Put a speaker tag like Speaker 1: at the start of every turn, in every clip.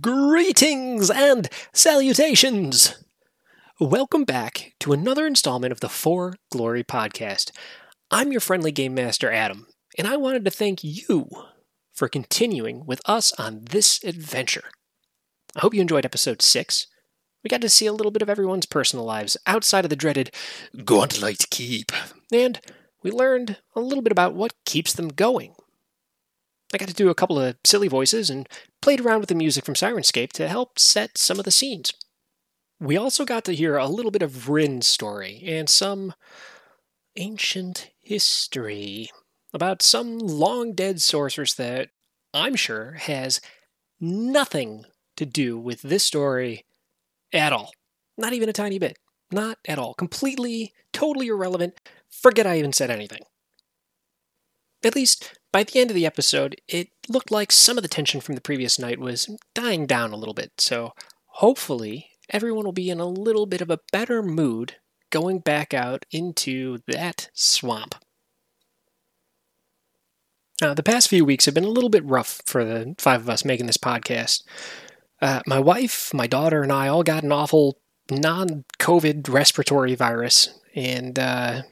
Speaker 1: Greetings and salutations! Welcome back to another installment of the Four Glory podcast. I'm your friendly game master, Adam, and I wanted to thank you for continuing with us on this adventure. I hope you enjoyed episode 6. We got to see a little bit of everyone's personal lives outside of the dreaded Gauntlight Keep, and we learned a little bit about what keeps them going. I got to do a couple of silly voices and played around with the music from Syrinscape to help set some of the scenes. We also got to hear a little bit of Wrin's story and some ancient history about some long dead sorceress that I'm sure has nothing to do with this story at all. Not even a tiny bit. Not at all. Completely, totally irrelevant. Forget I even said anything. At least, by the end of the episode, it looked like some of the tension from the previous night was dying down a little bit, so hopefully everyone will be in a little bit of a better mood going back out into that swamp. Now, the past few weeks have been a little bit rough for the five of us making this podcast. Uh, my wife, my daughter, and I all got an awful non COVID respiratory virus, and uh,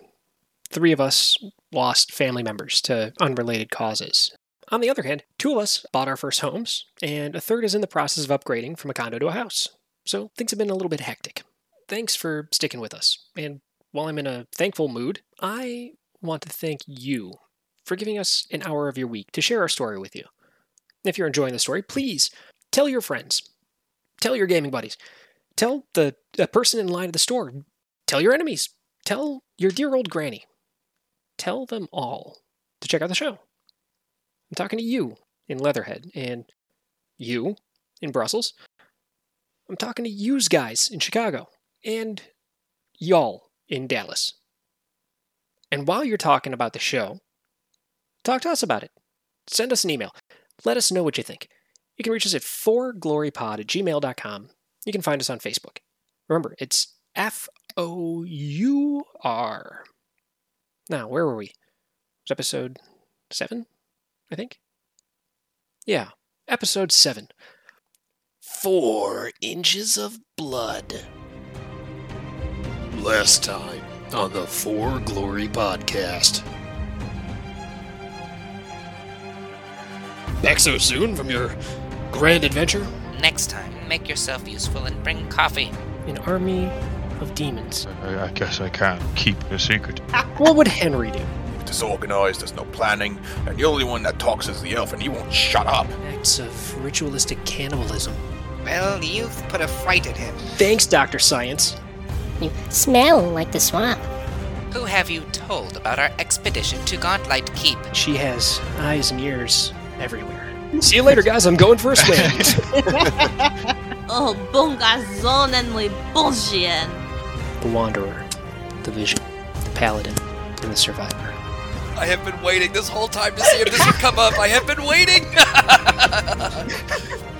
Speaker 1: three of us lost family members to unrelated causes. On the other hand, two of us bought our first homes, and a third is in the process of upgrading from a condo to a house. So things have been a little bit hectic. Thanks for sticking with us. And while I'm in a thankful mood, I want to thank you for giving us an hour of your week to share our story with you. If you're enjoying the story, please tell your friends, tell your gaming buddies, tell the, the person in line at the store, tell your enemies, tell your dear old granny. Tell them all to check out the show. I'm talking to you in Leatherhead and you in Brussels. I'm talking to yous guys in Chicago and y'all in Dallas. And while you're talking about the show, talk to us about it. Send us an email. Let us know what you think. You can reach us at forglorypod at gmail.com. You can find us on Facebook. Remember, it's F O U R. Now, where were we? It was episode seven, I think? Yeah, episode seven. Four inches of blood.
Speaker 2: Last time on the Four Glory podcast. Back so soon from your grand adventure?
Speaker 3: Next time, make yourself useful and bring coffee.
Speaker 1: An army of demons.
Speaker 4: I, I guess I can't keep a secret.
Speaker 1: What would Henry do?
Speaker 5: disorganized, there's no planning, and the only one that talks is the elf, and he won't shut up.
Speaker 1: Acts of ritualistic cannibalism.
Speaker 3: Well, you've put a fright in him.
Speaker 1: Thanks, Dr. Science.
Speaker 6: You smell like the swamp.
Speaker 3: Who have you told about our expedition to Gauntlet Keep?
Speaker 1: She has eyes and ears everywhere. See you later, guys. I'm going for a swim.
Speaker 7: Oh, bongazon and muy bonchien.
Speaker 1: The Wanderer, the Vision, the Paladin, and the Survivor.
Speaker 8: I have been waiting this whole time to see if this would come up. I have been waiting.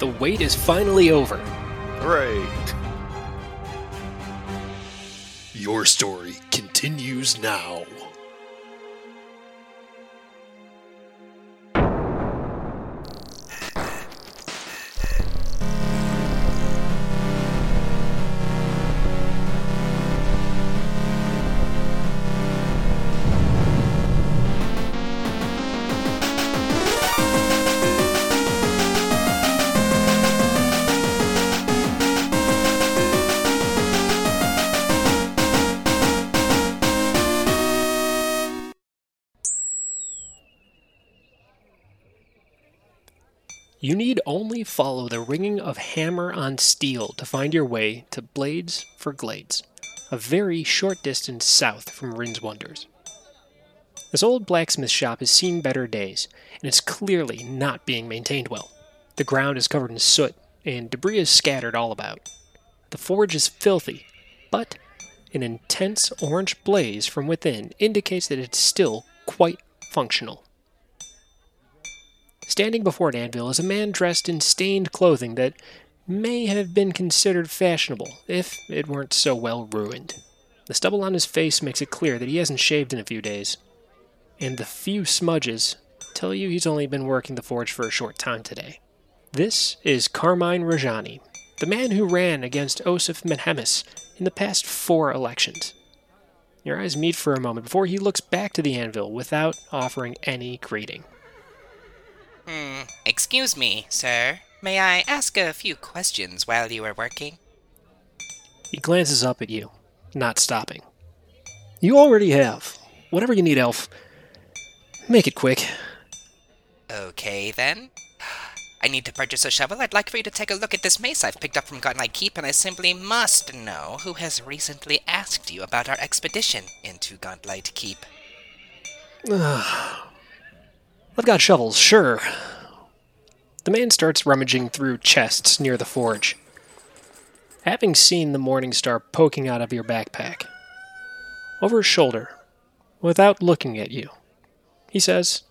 Speaker 1: The wait is finally over.
Speaker 5: Hooray.
Speaker 2: Your story continues now.
Speaker 1: You need only follow the ringing of hammer on steel to find your way to Blades for Glades, a very short distance south from Wrin's Wonders. This old blacksmith shop has seen better days, and is clearly not being maintained well. The ground is covered in soot, and debris is scattered all about. The forge is filthy, but an intense orange blaze from within indicates that it's still quite functional. Standing before an anvil is a man dressed in stained clothing that may have been considered fashionable if it weren't so well ruined. The stubble on his face makes it clear that he hasn't shaved in a few days, and the few smudges tell you he's only been working the forge for a short time today. This is Carmine Rajani, the man who ran against Oseph Menhemes in the past four elections. Your eyes meet for a moment before he looks back to the anvil without offering any greeting.
Speaker 3: Hmm. Excuse me, sir. May I ask a few questions while you are working?
Speaker 1: He glances up at you, not stopping. You already have. Whatever you need, Elf. Make it quick.
Speaker 3: Okay, then. I need to purchase a shovel. I'd like for you to take a look at this mace I've picked up from Gauntlight Keep, and I simply must know who has recently asked you about our expedition into Gauntlight Keep.
Speaker 1: I've got shovels, sure. The man starts rummaging through chests near the forge. Having seen the Morning Star poking out of your backpack, over his shoulder, without looking at you, he says,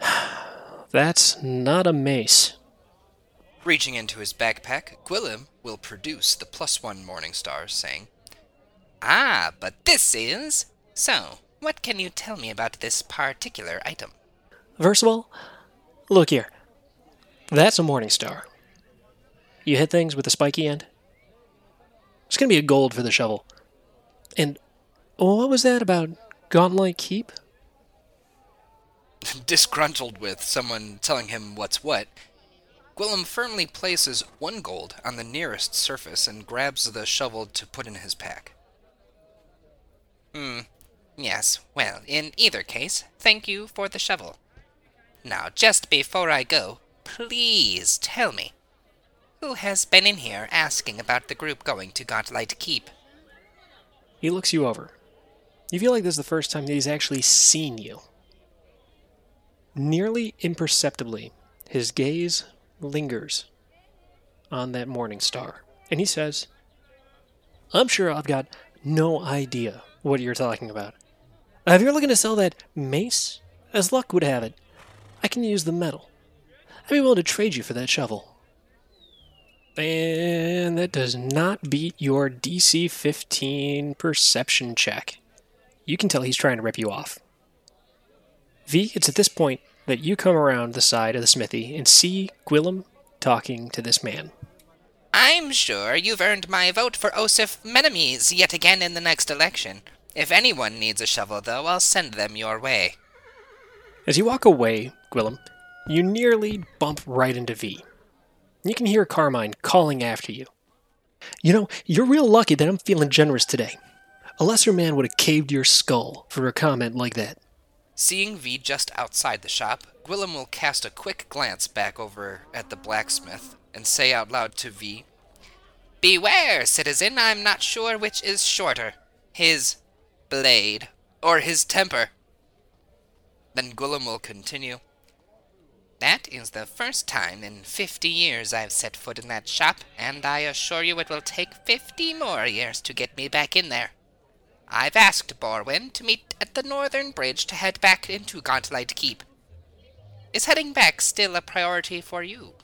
Speaker 1: That's not a mace.
Speaker 8: Reaching into his backpack, Gwillem will produce the plus one Morning Star, saying,
Speaker 3: Ah, but this is. So, what can you tell me about this particular item?
Speaker 1: First of all, look here. That's a Morning Star. You hit things with a spiky end? It's going to be a gold for the shovel. And what was that about Gauntlight Keep?
Speaker 8: disgruntled with someone telling him what's what, Gwillem firmly places one gold on the nearest surface and grabs the shovel to put in his pack.
Speaker 3: Hmm. Yes, well, in either case, thank you for the shovel. Now, just before I go, please tell me who has been in here asking about the group going to Gauntlight Keep?
Speaker 1: He looks you over. You feel like this is the first time that he's actually seen you. Nearly imperceptibly, his gaze lingers on that morning star, and he says, I'm sure I've got no idea what you're talking about. If you're looking to sell that mace, as luck would have it, I can use the metal. I'd be willing to trade you for that shovel. And that does not beat your DC 15 perception check. You can tell he's trying to rip you off. V, it's at this point that you come around the side of the smithy and see Gwillem talking to this man.
Speaker 3: I'm sure you've earned my vote for Oseph Menhemes yet again in the next election. If anyone needs a shovel, though, I'll send them your way.
Speaker 1: As you walk away, Gwillem, you nearly bump right into V. You can hear Carmine calling after you. You know, you're real lucky that I'm feeling generous today. A lesser man would have caved your skull for a comment like that.
Speaker 8: Seeing V just outside the shop, Gwillem will cast a quick glance back over at the blacksmith and say out loud to V,
Speaker 3: Beware, citizen, I'm not sure which is shorter his blade or his temper.
Speaker 8: Then Gwillem will continue,
Speaker 3: That is the first time in fifty years I've set foot in that shop, and I assure you it will take fifty more years to get me back in there. I've asked Borwin to meet at the northern bridge to head back into Gauntlight Keep. Is heading back still a priority for you?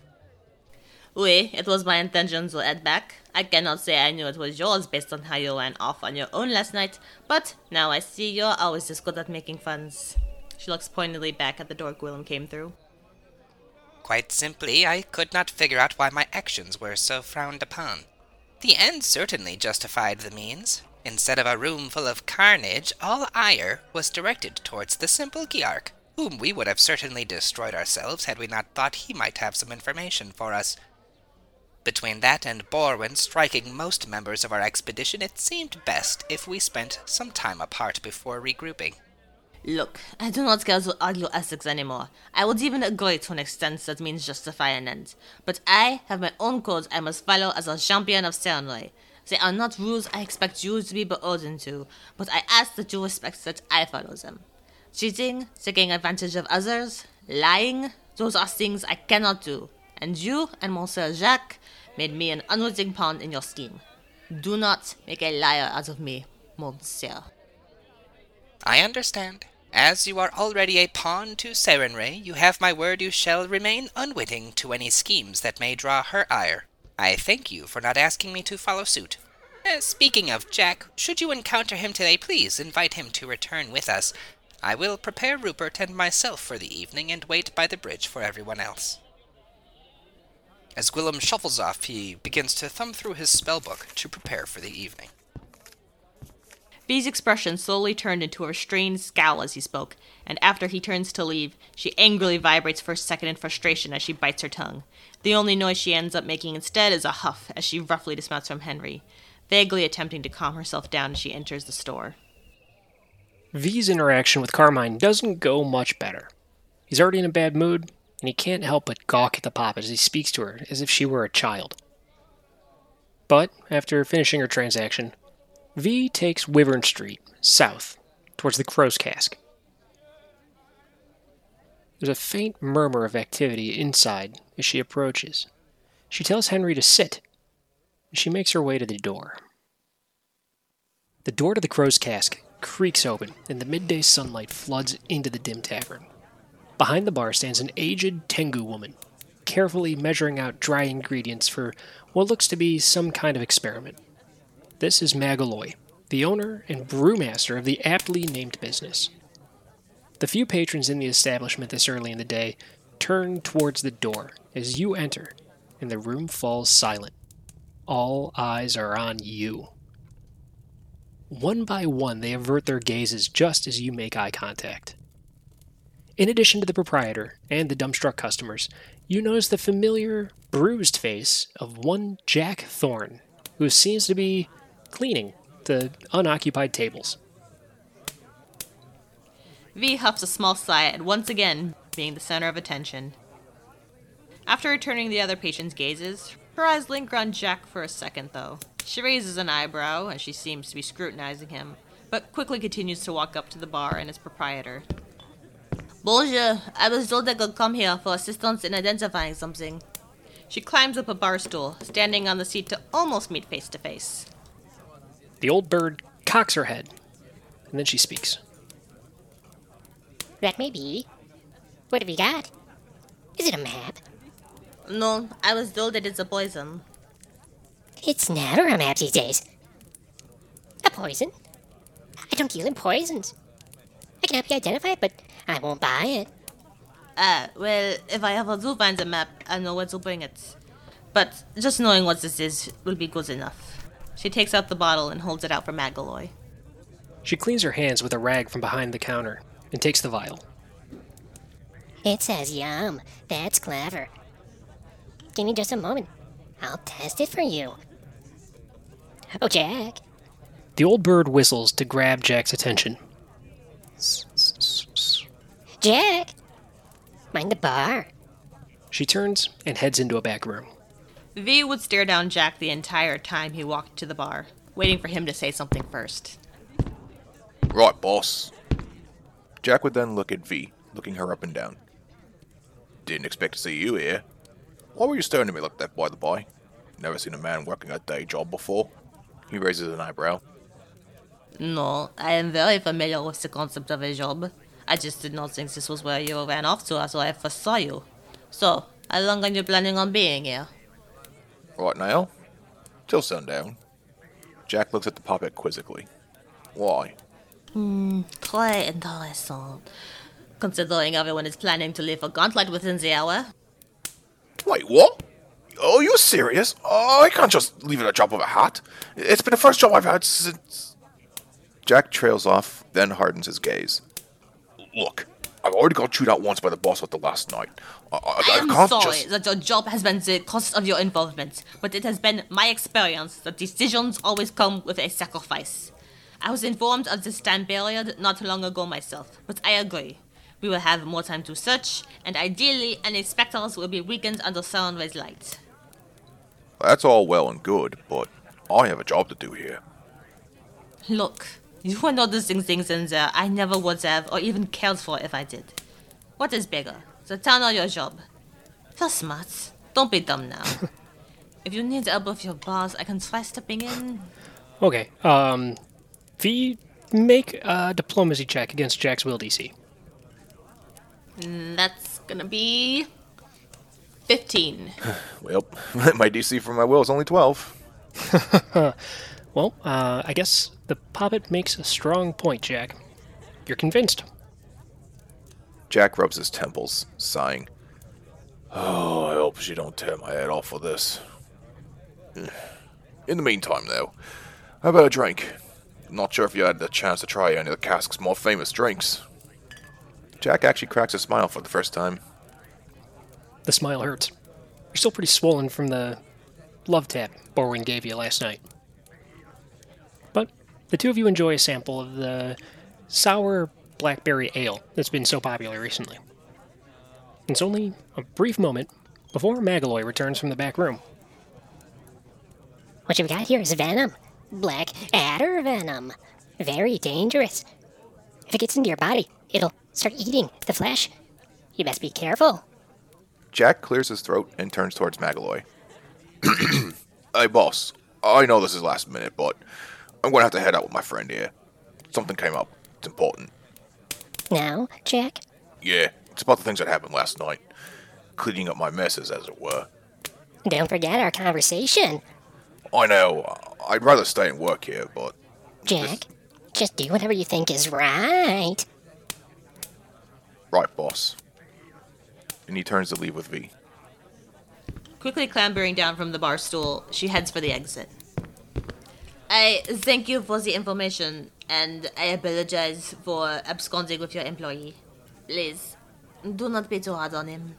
Speaker 7: Oui, it was my intention to head back. I cannot say I knew it was yours based on how you ran off on your own last night, but now I see you're always just good at making funds. She looks pointedly back at the door Gwillem came through.
Speaker 3: Quite simply, I could not figure out why my actions were so frowned upon. The end certainly justified the means. Instead of a room full of carnage, all ire was directed towards the simple Giark, whom we would have certainly destroyed ourselves had we not thought he might have some information for us. Between that and Borwin striking most members of our expedition, it seemed best if we spent some time apart before regrouping.
Speaker 7: Look, I do not care to argue ethics anymore. I would even agree to an extent that means justify an end. But I have my own codes I must follow as a champion of Sarenrae. They are not rules I expect you to be beholden to, but I ask that you respect that I follow them. Cheating, taking advantage of others, lying, those are things I cannot do. And you and Monsieur Jacques made me an unwitting pawn in your scheme. Do not make a liar out of me, Monsieur.
Speaker 3: I understand. As you are already a pawn to Sarenrae, you have my word you shall remain unwitting to any schemes that may draw her ire. I thank you for not asking me to follow suit. Uh, speaking of Jack, should you encounter him today, please invite him to return with us. I will prepare Rupert and myself for the evening and wait by the bridge for everyone else.
Speaker 8: As Gwillem shuffles off, he begins to thumb through his spellbook to prepare for the evening.
Speaker 7: V's expression slowly turned into a restrained scowl as he spoke, and after he turns to leave, she angrily vibrates for a second in frustration as she bites her tongue. The only noise she ends up making instead is a huff as she roughly dismounts from Henry, vaguely attempting to calm herself down as she enters the store.
Speaker 1: V's interaction with Carmine doesn't go much better. He's already in a bad mood, and he can't help but gawk at the pop as he speaks to her as if she were a child. But after finishing her transaction, V takes Wyvern Street south towards the Crow's Cask. There's a faint murmur of activity inside as she approaches. She tells Henry to sit, and she makes her way to the door. The door to the Crow's Cask creaks open, and the midday sunlight floods into the dim tavern. Behind the bar stands an aged Tengu woman, carefully measuring out dry ingredients for what looks to be some kind of experiment. This is Magiloy, the owner and brewmaster of the aptly named business. The few patrons in the establishment this early in the day turn towards the door as you enter, and the room falls silent. All eyes are on you. One by one, they avert their gazes just as you make eye contact. In addition to the proprietor and the dumbstruck customers, you notice the familiar, bruised face of one Jack Thorne, who seems to be cleaning the unoccupied tables.
Speaker 7: V huffs a small sigh at once again being the center of attention. After returning the other patient's gazes, her eyes linger on Jack for a second, though. She raises an eyebrow as she seems to be scrutinizing him, but quickly continues to walk up to the bar and its proprietor. Bonjour, I was told I could come here for assistance in identifying something. She climbs up a bar stool, standing on the seat to almost meet face to face.
Speaker 1: The old bird cocks her head, and then she speaks.
Speaker 6: That may be. What have you got? Is it a map?
Speaker 7: No, I was told that it's a poison.
Speaker 6: It's never a map these days. A poison? I don't deal in poisons. I can help you identify it, but I won't buy it.
Speaker 7: Ah, well, if I ever do find a map, I know where to bring it. But just knowing what this is will be good enough. She takes out the bottle and holds it out for Magiloy.
Speaker 1: She cleans her hands with a rag from behind the counter and takes the vial.
Speaker 6: It says yum. That's clever. Give me just a moment. I'll test it for you. Oh, Jack.
Speaker 1: The old bird whistles to grab Jack's attention.
Speaker 6: Jack! Mind the bar.
Speaker 1: She turns and heads into a back room.
Speaker 7: V would stare down Jack the entire time he walked to the bar, waiting for him to say something first.
Speaker 5: Right, boss. Jack would then look at V, looking her up and down. Didn't expect to see you here. Why were you staring at me like that, by the by? Never seen a man working a day job before. He raises an eyebrow.
Speaker 7: No, I am very familiar with the concept of a job. I just did not think this was where you ran off to until I first saw you. So, how long are you planning on being here?
Speaker 5: Right now? Till sundown. Jack looks at the puppet quizzically. Why?
Speaker 7: Hmm, Très intéressant. Considering everyone is planning to leave a gauntlet within the hour.
Speaker 5: Wait, what? Oh, you serious? Oh, I can't just leave it at a drop of a hat. It's been the first job I've had since. Jack trails off, then hardens his gaze. Look, I've already got chewed out once by the boss at the last night. I,
Speaker 7: am sorry
Speaker 5: just.
Speaker 7: that your job has been the cost of your involvement, but it has been my experience that decisions always come with a sacrifice. I was informed of this time period not long ago myself, but I agree. We will have more time to search, and ideally, any specters will be weakened under sunrise light.
Speaker 5: That's all well and good, but I have a job to do here.
Speaker 7: Look, you are noticing things in there I never would have or even cared for if I did. What is bigger, the town or your job? Feel smart. Don't be dumb now. if you need the help with your boss, I can try stepping in.
Speaker 1: Okay, um, V, make a diplomacy check against Jack's will DC.
Speaker 7: Mm, That's gonna be 15.
Speaker 5: Well, my DC for my will is only 12.
Speaker 1: Well, uh, I guess the puppet makes a strong point, Jack. You're convinced.
Speaker 5: Jack rubs his temples, sighing. Oh, I hope she don't tear my head off for this. In the meantime, though, how about a drink? Not sure if you had the chance to try any of the cask's more famous drinks. Jack actually cracks a smile for the first time.
Speaker 1: The smile hurts. You're still pretty swollen from the love tap Borwin gave you last night. But the two of you enjoy a sample of the sour blackberry ale that's been so popular recently. It's only a brief moment before Magiloy returns from the back room.
Speaker 6: What you've got here is venom. Black adder venom. Very dangerous. If it gets into your body, it'll start eating the flesh. You best be careful.
Speaker 5: Jack clears his throat and turns towards Magiloy. hey, boss. I know this is last minute, but I'm going to have to head out with my friend here. Something came up. It's important.
Speaker 6: Now, Jack?
Speaker 5: Yeah, it's about the things that happened last night. Cleaning up my messes, as it were.
Speaker 6: Don't forget our conversation.
Speaker 5: I know. I'd rather stay and work here, but.
Speaker 6: Jack, just do whatever you think is right.
Speaker 5: Right, boss. And he turns to leave with V.
Speaker 7: Quickly clambering down from the bar stool, she heads for the exit. I thank you for the information, and I apologize for absconding with your employee. Please, do not be too hard on him.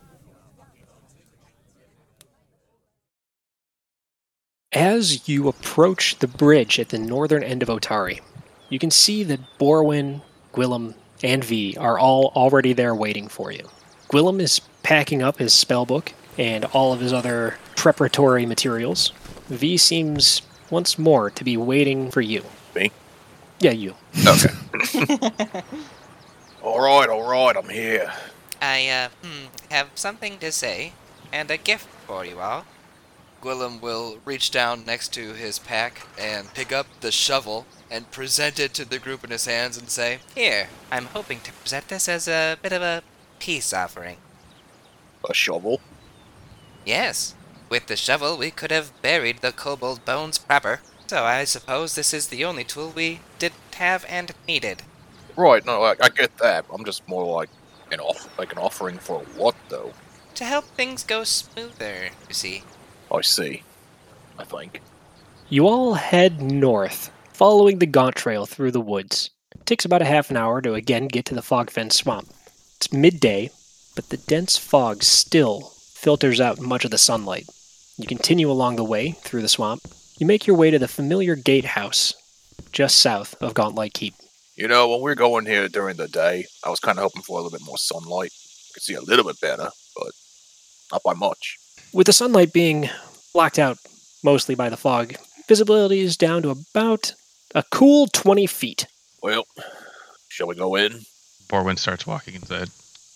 Speaker 1: As you approach the bridge at the northern end of Otari, you can see that Borwin, Gwillem, and V are all already there waiting for you. Gwillem is packing up his spellbook and all of his other preparatory materials. V seems once more to be waiting for you.
Speaker 5: Me?
Speaker 1: Yeah, you.
Speaker 5: Okay. all right, all right, I'm here.
Speaker 3: I, uh, hmm, have something to say, and a gift for you all.
Speaker 8: Gwillem will reach down next to his pack and pick up the shovel and present it to the group in his hands and say,
Speaker 3: Here, I'm hoping to present this as a bit of a peace offering.
Speaker 5: A shovel?
Speaker 3: Yes, with the shovel we could have buried the kobold bones proper, so I suppose this is the only tool we did have and needed.
Speaker 5: Right, no, I, I get that. I'm just more like an off, like an offering for what, though?
Speaker 3: To help things go smoother, you see.
Speaker 5: I see. I think.
Speaker 1: You all head north, following the gaunt trail through the woods. It takes about a half an hour to again get to the Fogfen swamp. It's midday, but the dense fog still filters out much of the sunlight. You continue along the way through the swamp. You make your way to the familiar gatehouse just south of Gauntlight Keep.
Speaker 5: You know, when we are going here during the day, I was kind of hoping for a little bit more sunlight. I could see a little bit better, but not by much.
Speaker 1: With the sunlight being blocked out mostly by the fog, visibility is down to about a cool 20 feet.
Speaker 5: Well, shall we go in?
Speaker 4: Borwin starts walking inside.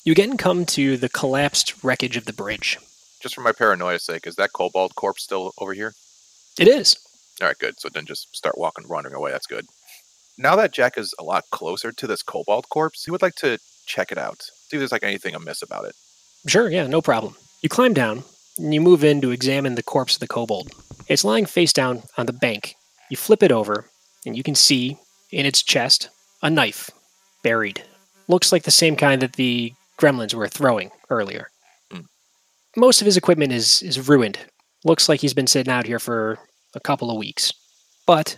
Speaker 1: You again come to the collapsed wreckage of the bridge.
Speaker 5: Just for my paranoia's sake, is that kobold corpse still over here?
Speaker 1: It is.
Speaker 5: All right, good. So then just start walking, running away. That's good. Now that Jack is a lot closer to this kobold corpse, he would like to check it out. See if there's like anything amiss about it.
Speaker 1: Sure, yeah, no problem. You climb down, and you move in to examine the corpse of the kobold. It's lying face down on the bank. You flip it over, and you can see in its chest a knife buried. Looks like the same kind that the gremlins were throwing earlier.
Speaker 5: Hmm.
Speaker 1: Most of his equipment is, is ruined. Looks like he's been sitting out here for a couple of weeks. But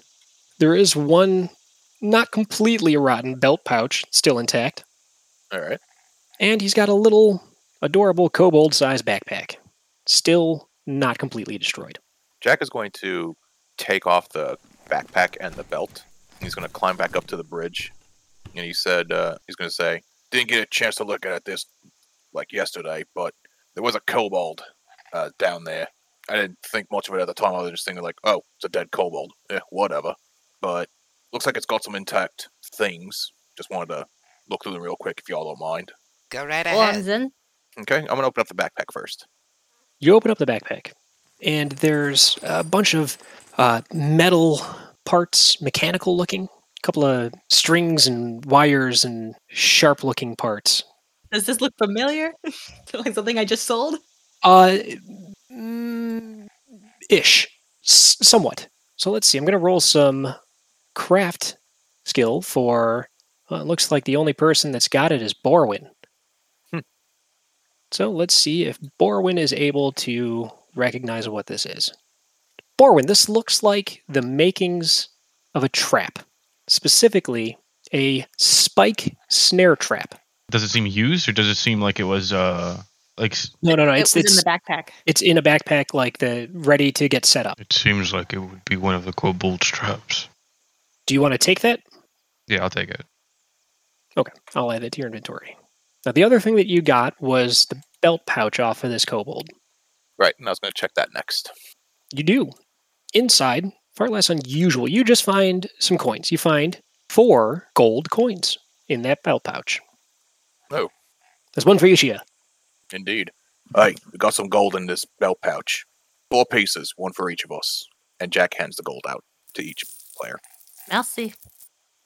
Speaker 1: there is one not completely rotten belt pouch still intact,
Speaker 5: All right.
Speaker 1: and he's got a little adorable kobold sized backpack. Still not completely destroyed.
Speaker 5: Jack is going to take off the backpack and the belt. He's going to climb back up to the bridge. And he said, uh, he's going to say, didn't get a chance to look at this like yesterday, but there was a kobold uh, down there. I didn't think much of it at the time. I was just thinking, like, oh, it's a dead kobold. Yeah, whatever. But looks like it's got some intact things. Just wanted to look through them real quick if y'all don't mind.
Speaker 3: Go right ahead.
Speaker 7: then,
Speaker 5: Okay, I'm going to open up the backpack first.
Speaker 1: You open up the backpack, and there's a bunch of uh, metal parts, mechanical looking, a couple of strings and wires and sharp looking parts.
Speaker 9: Does this look familiar? like something I just sold?
Speaker 1: Uh, mm, ish, S- somewhat. So let's see. I'm gonna roll some craft skill for. Uh, it looks like the only person that's got it is Borwin.
Speaker 5: Hmm.
Speaker 1: So let's see if Borwin is able to recognize what this is. Borwin, this looks like the makings of a trap, specifically a spike snare trap.
Speaker 4: Does it seem used, or does it seem like it was uh like s-
Speaker 1: No, no, no.
Speaker 9: it
Speaker 1: It's
Speaker 9: was
Speaker 1: it's
Speaker 9: in the backpack.
Speaker 1: it's in a backpack, like the ready to get set up.
Speaker 4: it seems like it would be one of the kobold's traps?
Speaker 1: Do you want to take that?
Speaker 4: Yeah, I'll take it.
Speaker 1: Okay, I'll add it to your inventory. Now, the other thing that you got was the belt pouch off of this kobold.
Speaker 5: Right, and I was going to check that next.
Speaker 1: You do. Inside, far less unusual, you just find some coins. You find four gold coins in that belt pouch.
Speaker 5: Oh.
Speaker 1: There's one for each of you.
Speaker 5: Indeed. Hey, we got some gold in this belt pouch. Four pieces, one for each of us. And Jack hands the gold out to each player.
Speaker 7: Merci.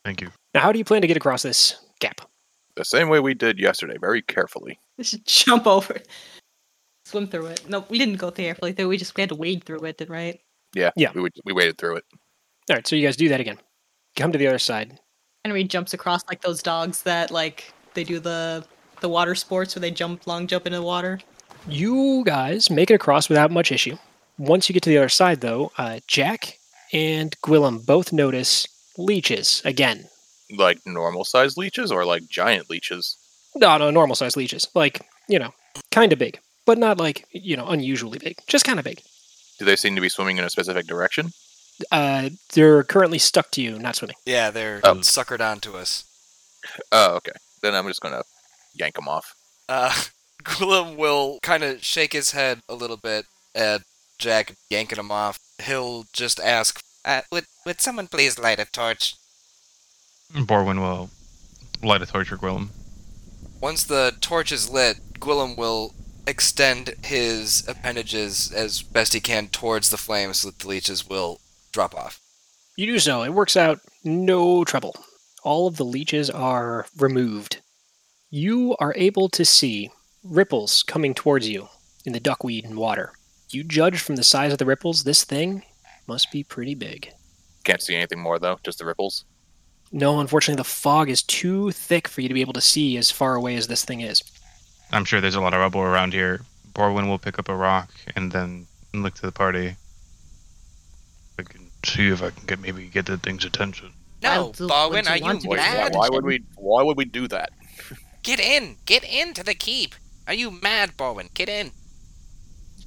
Speaker 4: Thank you.
Speaker 1: Now, how do you plan to get across this gap?
Speaker 5: The same way we did yesterday, very carefully.
Speaker 9: Just jump over it. Swim through it. No, we didn't go carefully through. We just we had to wade through it, right?
Speaker 5: Yeah,
Speaker 1: Yeah.
Speaker 5: We, we waded through it.
Speaker 1: All right, so you guys do that again. Come to the other side.
Speaker 9: Henry jumps across like those dogs that like they do the the water sports where they jump long jump into the water.
Speaker 1: You guys make it across without much issue. Once you get to the other side, though, uh, Jack and Gwillem both notice leeches again.
Speaker 5: Like normal sized leeches or like giant leeches?
Speaker 1: No, no, normal sized leeches. Like, you know, kind of big, but not like, you know, unusually big. Just kind of big.
Speaker 5: Do they seem to be swimming in a specific direction?
Speaker 1: Uh, they're currently stuck to you, not swimming.
Speaker 8: Yeah, they're
Speaker 5: Oh.
Speaker 8: suckered onto us.
Speaker 5: Oh, okay. Then I'm just going to yank him off.
Speaker 8: Uh, Gwillem will kind of shake his head a little bit at Jack yanking him off. He'll just ask,
Speaker 3: Uh, would, would someone please light a torch?
Speaker 4: Borwin will light a torch for Gwillem.
Speaker 8: once the torch is lit, Gwillem will extend his appendages as best he can towards the flame so that the leeches will drop off.
Speaker 1: You do so. It works out no trouble. All of the leeches are removed. You are able to see ripples coming towards you in the duckweed and water. You judge from the size of the ripples, this thing must be pretty big.
Speaker 5: Can't see anything more, though, just the ripples.
Speaker 1: No, unfortunately, the fog is too thick for you to be able to see as far away as this thing is.
Speaker 4: I'm sure there's a lot of rubble around here. Borwin will pick up a rock and then look to the party. I can see if I can get maybe get the thing's attention.
Speaker 3: No,
Speaker 7: I'll do
Speaker 3: Borwin,
Speaker 7: what you
Speaker 3: are you
Speaker 7: want to
Speaker 5: Wait,
Speaker 7: do.
Speaker 5: why,
Speaker 3: mad?
Speaker 5: why would we? Why would we do that?
Speaker 3: Get in! Get into the keep! Are you mad, Borwin? Get in!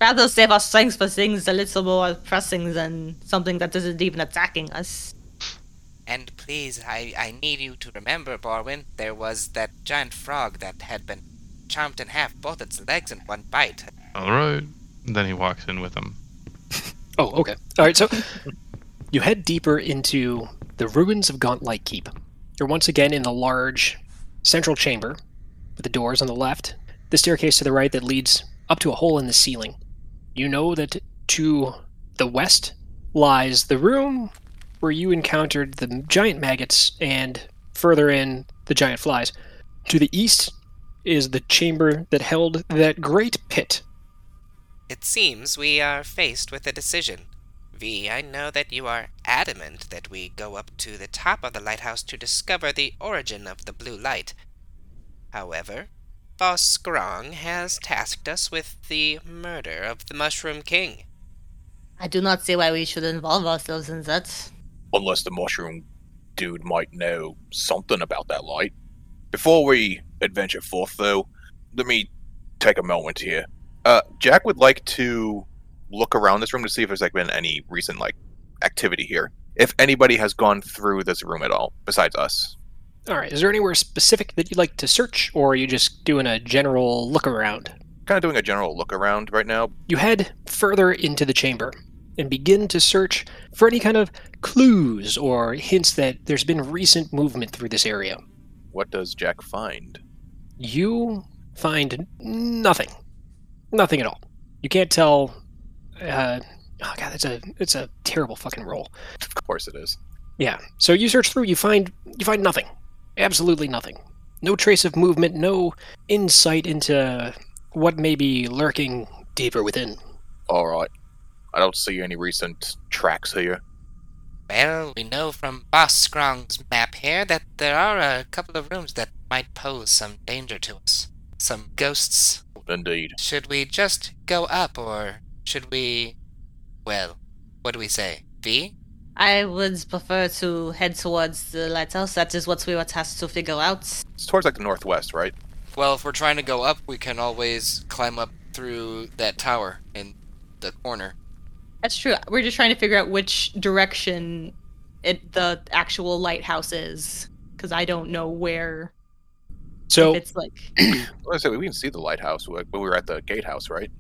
Speaker 7: Rather save our strength for things a little more pressing than something that isn't even attacking us.
Speaker 3: And please, I, I need you to remember, Borwin, there was that giant frog that had been chomped in half, both its legs in one bite.
Speaker 4: All right. Then he walks in with them.
Speaker 1: Oh, okay. All right, so you head deeper into the ruins of Gauntlight Keep. You're once again in the large central chamber with the doors on the left, the staircase to the right that leads up to a hole in the ceiling. You know that to the west lies the room where you encountered the giant maggots and further in the giant flies. To the east is the chamber that held that great pit
Speaker 3: It seems we are faced with a decision. V, I know that you are adamant that we go up to the top of the lighthouse to discover the origin of the blue light. However, Boss Skrawng has tasked us with the murder of the Mushroom King.
Speaker 7: I do not see why we should involve ourselves in that.
Speaker 5: Unless the mushroom dude might know something about that light. Before we adventure forth, though, let me take a moment here. Uh, Jack would like to look around this room to see if there's like been any recent like activity here. If anybody has gone through this room at all, besides us.
Speaker 1: All right. Is there anywhere specific that you'd like to search, or are you just doing a general look around?
Speaker 5: Kind of doing a general look around right now.
Speaker 1: You head further into the chamber and begin to search for any kind of clues or hints that there's been recent movement through this area.
Speaker 5: What does Jack find?
Speaker 1: You find nothing. Nothing at all. You can't tell. Uh, oh god, that's a it's a terrible fucking roll.
Speaker 5: Of course it is.
Speaker 1: Yeah. So you search through, you find you find nothing. Absolutely nothing. No trace of movement, no insight into what may be lurking deeper within.
Speaker 5: Alright. I don't see any recent tracks here.
Speaker 3: Well, we know from Boss Skrawng's map here that there are a couple of rooms that might pose some danger to us. some ghosts.
Speaker 5: Indeed.
Speaker 3: Should we just go up or should we. Well, what do we say? V?
Speaker 7: I would prefer to head towards the lighthouse. That is what we were tasked to figure out.
Speaker 5: It's towards like the northwest, right?
Speaker 3: Well, if we're trying to go up, we can always climb up through that tower in the corner.
Speaker 9: That's true. We're just trying to figure out which direction it the actual lighthouse is, because I don't know where.
Speaker 1: So
Speaker 9: if it's like
Speaker 5: I was gonna we can see the lighthouse when we were at the gatehouse, right?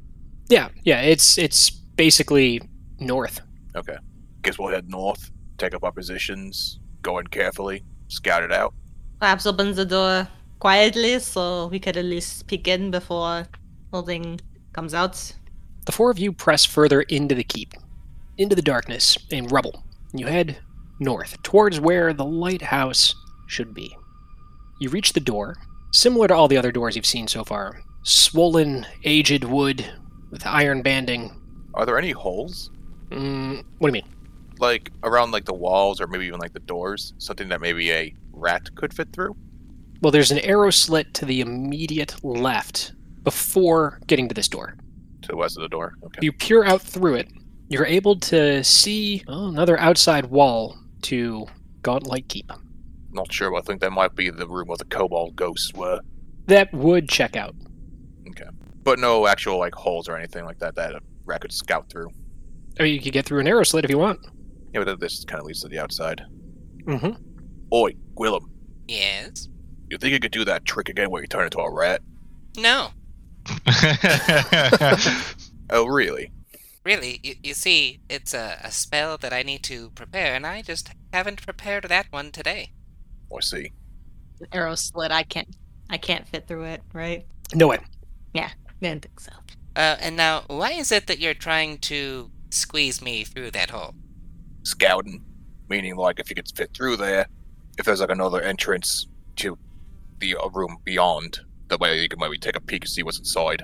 Speaker 1: Yeah, yeah, it's it's basically north.
Speaker 5: Okay. Guess we'll head north, take up our positions, go in carefully, scout it out.
Speaker 7: Perhaps open the door quietly so we could at least peek in before holding comes out.
Speaker 1: The four of you press further into the keep, into the darkness and rubble. You head north, towards where the lighthouse should be. You reach the door, similar to all the other doors you've seen so far. Swollen, aged wood with iron banding.
Speaker 5: Are there any holes?
Speaker 1: Mm, what do you mean?
Speaker 5: Like around like the walls or maybe even like the doors? Something that maybe a rat could fit through?
Speaker 1: Well, there's an arrow slit to the immediate left before getting to this door.
Speaker 5: To the west of the door. Okay.
Speaker 1: You peer out through it, you're able to see oh, another outside wall to Gauntlight Keep.
Speaker 5: Not sure, but I think that might be the room where the kobold ghosts were.
Speaker 1: That would check out.
Speaker 5: Okay. But no actual like holes or anything like that that a rat could scout through.
Speaker 1: I mean, you could get through an arrow slit if you want.
Speaker 5: Yeah, but this kind of leads to the outside.
Speaker 1: Mm-hmm.
Speaker 5: Oi, Willem,
Speaker 3: Yes?
Speaker 5: you think you could do that trick again where you turn into a rat?
Speaker 3: No.
Speaker 5: Oh, really?
Speaker 3: Really, you, you see, it's a, a spell that I need to prepare, and I just haven't prepared that one today.
Speaker 5: I see.
Speaker 9: an arrow slit. I can't. I can't fit through it. Right?
Speaker 1: No way.
Speaker 9: I didn't think so.
Speaker 3: Uh, and now, why is it that you're trying to squeeze me through that hole?
Speaker 5: Scouting, meaning like if you could fit through there, if there's like another entrance to the uh, room beyond, that way you can maybe take a peek and see what's inside.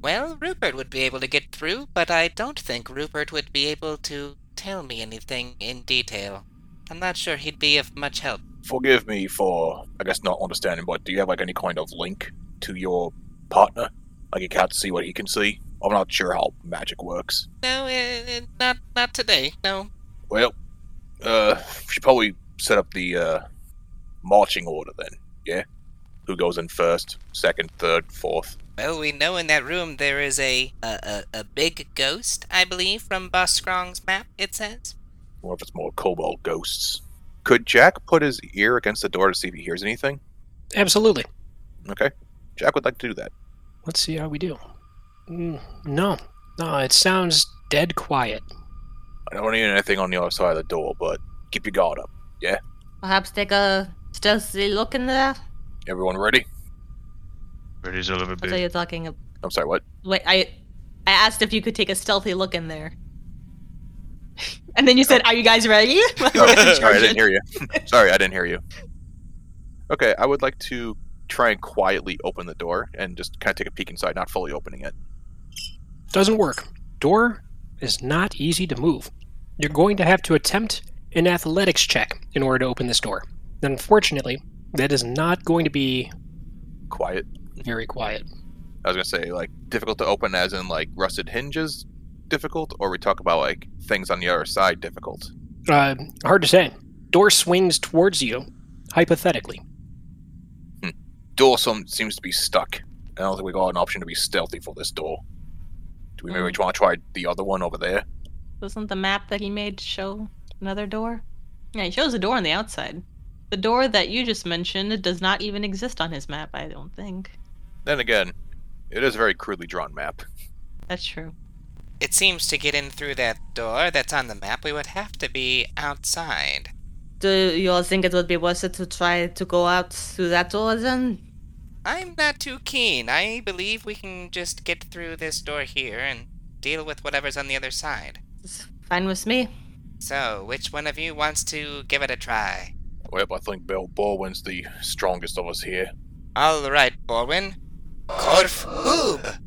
Speaker 3: Well, Rupert would be able to get through, but I don't think Rupert would be able to tell me anything in detail. I'm not sure he'd be of much help.
Speaker 5: Forgive me for, I guess, not understanding, but do you have like any kind of link to your partner? Like you can't see what he can see? I'm not sure how magic works.
Speaker 3: No, uh, uh, not not today. No.
Speaker 5: Well, uh, we should probably set up the uh, marching order then. Yeah, who goes in first, second, third, fourth?
Speaker 3: Well, we know in that room there is a a, a, a big ghost, I believe, from Boss Skrawng's map. It says.
Speaker 5: Or if it's more kobold ghosts. Could Jack put his ear against the door to see if he hears anything?
Speaker 1: Absolutely.
Speaker 5: Okay, Jack would like to do that.
Speaker 1: Let's see how we do. Mm, no. No, it sounds dead quiet.
Speaker 5: I don't want to hear anything on the other side of the door, but keep your guard up. Yeah?
Speaker 7: Perhaps take a stealthy look in there.
Speaker 5: Everyone ready?
Speaker 4: Ready's a little bit
Speaker 7: What are you talking about?
Speaker 5: I'm sorry, what?
Speaker 9: Wait, I I asked if you could take a stealthy look in there. And then you said, "Are you guys ready?"
Speaker 5: Oh, sorry, I didn't hear you. sorry, I didn't hear you. Okay, I would like to try and quietly open the door and just kind of take a peek inside, not fully opening it.
Speaker 1: Doesn't work. Door is not easy to move. You're going to have to attempt an athletics check in order to open this door. Unfortunately, that is not going to be
Speaker 5: Quiet.
Speaker 1: very quiet.
Speaker 5: I was gonna say like difficult to open, as in like rusted hinges, difficult, or we talk about like things on the other side difficult.
Speaker 1: Uh, hard to say. Door swings towards you, hypothetically.
Speaker 5: Door some seems to be stuck. I don't think we got an option to be stealthy for this door. Do we maybe mm. want to try the other one over there?
Speaker 9: Wasn't the map that he made show another door? Yeah, he shows a door on the outside. The door that you just mentioned does not even exist on his map, I don't think.
Speaker 5: Then again, it is a very crudely drawn map.
Speaker 9: That's true.
Speaker 3: It seems to get in through that door that's on the map, we would have to be outside.
Speaker 7: Do you all think it would be worth it to try to go out through that door then?
Speaker 3: I'm not too keen. I believe we can just get through this door here and deal with whatever's on the other side.
Speaker 7: It's fine with me.
Speaker 3: So, which one of you wants to give it a try?
Speaker 5: Well, I think Bill Baldwin's the strongest of us here.
Speaker 3: All right, Borwin. Korf Hoob!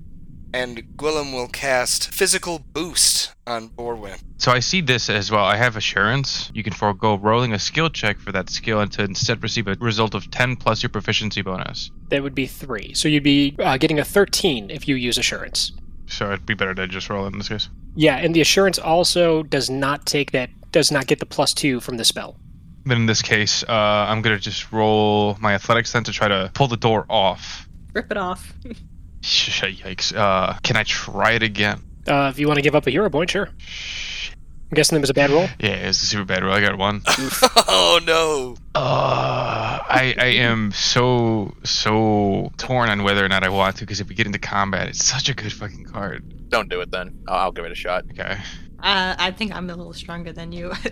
Speaker 8: And Gwillem will cast Physical Boost on Borwin.
Speaker 4: So I see this as well. I have assurance. You can forego rolling a skill check for that skill and to instead receive a result of 10 plus your proficiency bonus.
Speaker 1: That would be three. So you'd be uh, getting a 13 if you use assurance.
Speaker 4: So it'd be better to just roll it in this case.
Speaker 1: Yeah, and the assurance also does not take that, does not get the plus two from the spell.
Speaker 4: Then in this case, uh, I'm gonna just roll my athletics then to try to pull the door off.
Speaker 9: Rip it off.
Speaker 4: Yikes! Uh, can I try it again?
Speaker 1: Uh, if you want to give up a hero point, sure. I'm guessing it was a bad roll.
Speaker 4: Yeah, it's a super bad roll. I got one.
Speaker 8: oh no!
Speaker 4: Uh, I I am so so torn on whether or not I want to because if we get into combat, it's such a good fucking card.
Speaker 5: Don't do it then. I'll, I'll give it a shot.
Speaker 4: Okay.
Speaker 9: Uh, I think I'm a little stronger than you.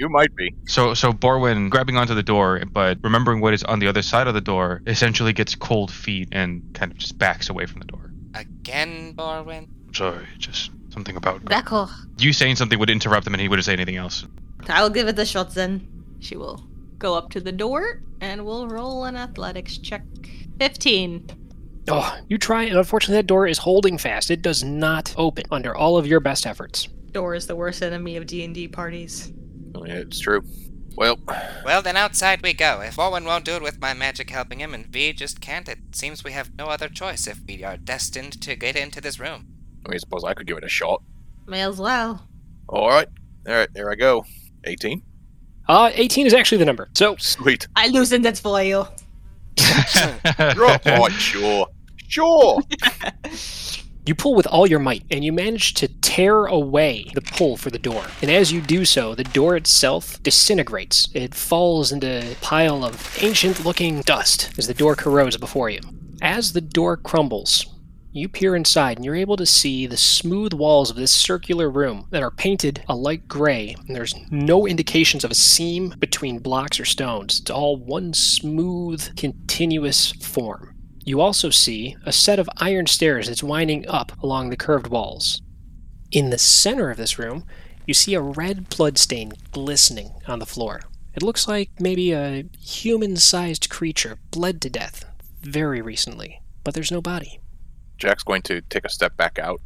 Speaker 5: You might be.
Speaker 4: So so Borwin grabbing onto the door, but remembering what is on the other side of the door, essentially gets cold feet and kind of just backs away from the door.
Speaker 3: Again, Borwin?
Speaker 4: Sorry, just something about
Speaker 7: Back off.
Speaker 4: you saying something would interrupt him, and he wouldn't say anything else.
Speaker 7: I'll give it a shot then.
Speaker 9: she will go up to the door and we'll roll an athletics check. 15.
Speaker 1: Oh, you try, and unfortunately, that door is holding fast. It does not open under all of your best efforts.
Speaker 9: Door is the worst enemy of D&D parties.
Speaker 5: Oh, yeah, it's true. Well,
Speaker 3: Well, then outside we go. If Borwin won't do it with my magic helping him and V just can't, it seems we have no other choice if we are destined to get into this room.
Speaker 5: I mean, suppose I could give it a shot.
Speaker 7: May as well.
Speaker 5: All right. All right, there I go. 18.
Speaker 1: Uh, 18 is actually the number. So,
Speaker 5: Sweet.
Speaker 7: I loosened it for you.
Speaker 5: Drop. oh, sure. Sure.
Speaker 1: You pull with all your might, and you manage to tear away the pull for the door. And as you do so, the door itself disintegrates. It falls into a pile of ancient looking dust as the door corrodes before you. As the door crumbles, you peer inside and you're able to see the smooth walls of this circular room that are painted a light gray, and there's no indications of a seam between blocks or stones. It's all one smooth, continuous form. You also see a set of iron stairs that's winding up along the curved walls. In the center of this room, you see a red bloodstain glistening on the floor. It looks like maybe a human sized creature bled to death very recently, but there's no body.
Speaker 5: Jack's going to take a step back out.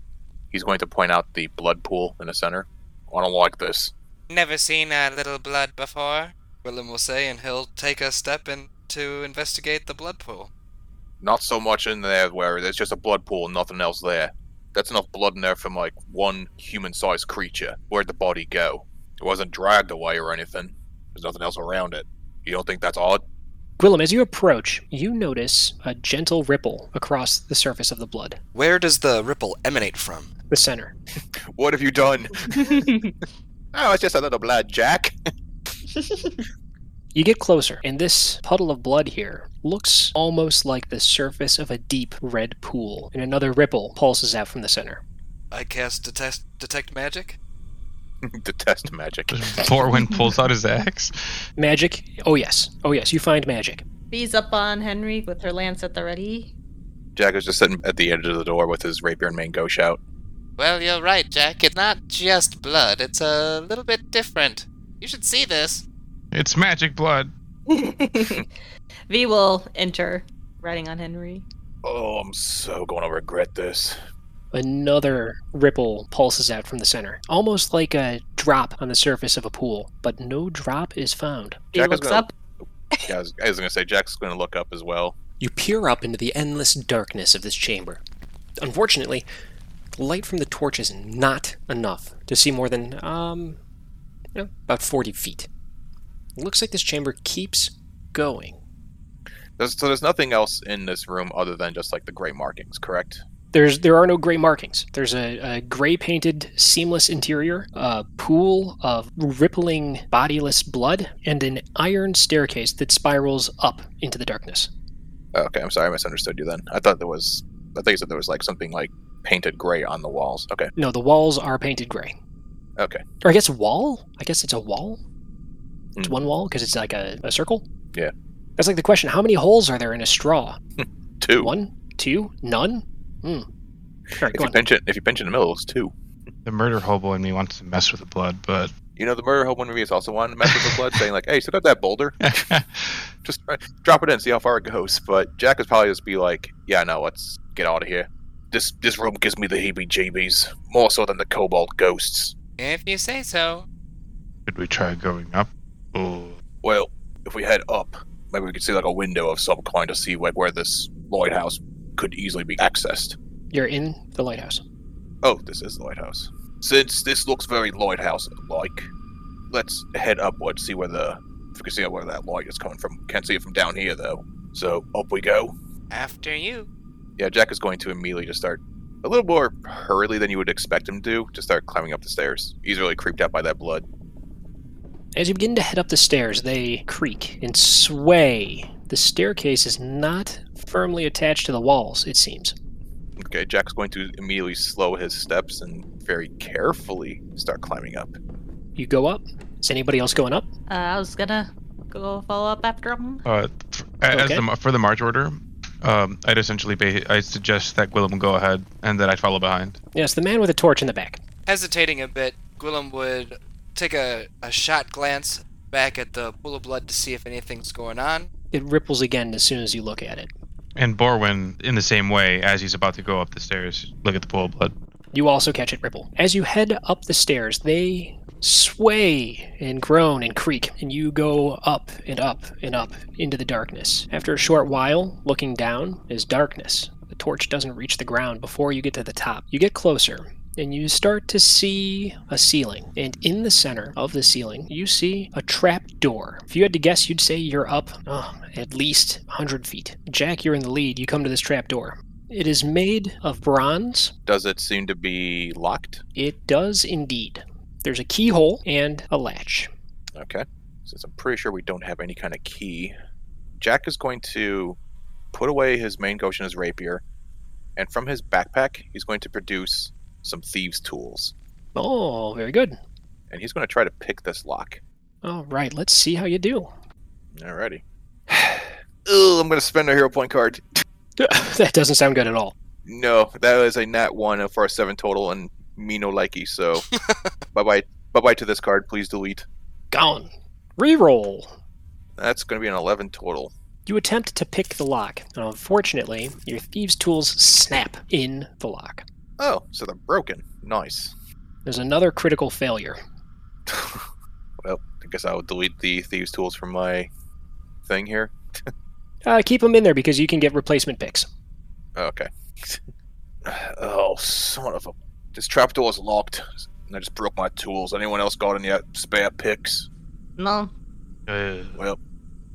Speaker 5: He's going to point out the blood pool in the center. I don't like this.
Speaker 3: Never seen a little blood before.
Speaker 8: Gwillem will say, and he'll take a step in to investigate the blood pool.
Speaker 5: Not so much in there where there's just a blood pool and nothing else there. That's enough blood in there from like one human-sized creature. Where'd the body go? It wasn't dragged away or anything. There's nothing else around it. You don't think that's odd?
Speaker 1: Gwillem, as you approach, you notice a gentle ripple across the surface of the blood.
Speaker 8: Where does the ripple emanate from?
Speaker 1: The center.
Speaker 5: What have you done? oh, it's just a little blood, Jack.
Speaker 1: You get closer, and this puddle of blood here looks almost like the surface of a deep red pool, and another ripple pulses out from the center.
Speaker 8: I cast detect detect magic.
Speaker 5: Detest magic.
Speaker 4: Borwin pulls out his axe.
Speaker 1: Magic? Oh, yes. Oh, yes, you find magic.
Speaker 9: Bees up on Henry with her lance at the ready.
Speaker 5: Jack is just sitting at the edge of the door with his rapier and main gauche out.
Speaker 3: Well, you're right, Jack. It's not just blood, it's a little bit different. You should see this.
Speaker 4: It's magic blood.
Speaker 9: V will enter, riding on Henry.
Speaker 5: Oh, I'm so going to regret this.
Speaker 1: Another ripple pulses out from the center, almost like a drop on the surface of a pool, but no drop is found.
Speaker 9: He
Speaker 5: Jack is
Speaker 9: looks
Speaker 5: gonna-
Speaker 9: up.
Speaker 5: Yeah, I was, I was going to say Jack's going to look up as well.
Speaker 1: You peer up into the endless darkness of this chamber. Unfortunately, the light from the torch is not enough to see more than, um, you know, about 40 feet. Looks like this chamber keeps going.
Speaker 5: There's, so there's nothing else in this room other than just like the gray markings, correct?
Speaker 1: There's there are no gray markings. There's a, a gray painted seamless interior, a pool of rippling bodiless blood, and an iron staircase that spirals up into the darkness.
Speaker 5: Okay, I'm sorry, I misunderstood you then. I thought there was, I thought you said there was like something like painted gray on the walls. Okay,
Speaker 1: No, the walls are painted gray.
Speaker 5: okay.
Speaker 1: Or I guess wall? I guess it's a wall? It's
Speaker 5: Hmm.
Speaker 1: one wall because it's like a, a circle?
Speaker 5: Yeah.
Speaker 1: That's like the question how many holes are there in a straw?
Speaker 5: Two.
Speaker 1: One? Two? None? Hmm. All right,
Speaker 5: If you
Speaker 1: on.
Speaker 5: pinch it, if you pinch in the middle, it's two.
Speaker 4: The murder hobo in me wants to mess with the blood, but
Speaker 5: You know, the murder hobo in me is also wanting to mess with the blood, saying like, "Hey, still got that boulder? Just try- drop it in, see how far it goes." But Jack would probably just be like, "Yeah, no, let's get out of here." this this room gives me the heebie-jeebies more so than the kobold ghosts.
Speaker 3: If you say so.
Speaker 4: Should we try going up? Oh,
Speaker 5: Well, if we head up, maybe we could see like a window of some kind to see like where this lighthouse could easily be accessed.
Speaker 1: You're in the lighthouse.
Speaker 5: Oh, this is the lighthouse. Since this looks very lighthouse-like, let's head upward, see where the if we can see where that light is coming from. Can't see it from down here though. So up we go.
Speaker 3: After you.
Speaker 5: Yeah, Jack is going to immediately just start a little more hurriedly than you would expect him to, to start climbing up the stairs. He's really creeped out by that blood.
Speaker 1: As you begin to head up the stairs, they creak and sway. The staircase is not firmly attached to the walls, it seems.
Speaker 5: Okay, Jack's going to immediately slow his steps and very carefully start climbing up.
Speaker 1: You go up. Is anybody else going up?
Speaker 9: Uh, I was gonna go follow up after him.
Speaker 4: uh, f- as
Speaker 1: Okay.
Speaker 4: the, for the march order, um, I'd essentially ba- I suggest that Gwillem go ahead and that I follow behind.
Speaker 1: Yes, the man with a torch in the back.
Speaker 8: Hesitating a bit, Gwillem would take a, a shot glance back at the pool of blood to see if anything's going on.
Speaker 1: It ripples again as soon as you look at it.
Speaker 4: And Borwin, in the same way, as he's about to go up the stairs, look at the pool of blood.
Speaker 1: You also catch it ripple. As you head up the stairs, they sway and groan and creak, and you go up and up and up into the darkness. After a short while, looking down is darkness. The torch doesn't reach the ground before you get to the top. You get closer, and you start to see a ceiling. And in the center of the ceiling, you see a trap door. If you had to guess, you'd say you're up oh, at least 100 feet. Jack, you're in the lead. You come to this trap door. It is made of bronze
Speaker 5: Does it seem to be locked?
Speaker 1: it does indeed. There's a keyhole and a latch.
Speaker 5: Okay. Since I'm pretty sure we don't have any kind of key, Jack is going to put away his main gauche and his rapier, and from his backpack, he's going to produce some thieves' tools.
Speaker 1: Oh, very good.
Speaker 5: And he's going to try to pick this lock.
Speaker 1: All right, let's see how you do.
Speaker 5: Alrighty. Ugh, I'm going to spend a hero point card.
Speaker 1: that doesn't sound good at all.
Speaker 5: No, that was a nat 1 for a 7 total, and me no likey, so bye bye. Bye bye to this card. Please delete.
Speaker 1: Gone. Reroll.
Speaker 5: That's going to be an 11 total.
Speaker 1: You attempt to pick the lock, and unfortunately, your thieves' tools snap in the lock.
Speaker 5: Oh, so they're broken. Nice.
Speaker 1: There's another critical failure.
Speaker 5: Well, I guess I'll delete the thieves' tools from my thing here.
Speaker 1: Uh, keep them in there because you can get replacement picks.
Speaker 5: Okay. oh, son of a. This trapdoor is locked. And I just broke my tools. Anyone else got any uh, spare picks?
Speaker 7: No.
Speaker 4: Uh,
Speaker 5: Well,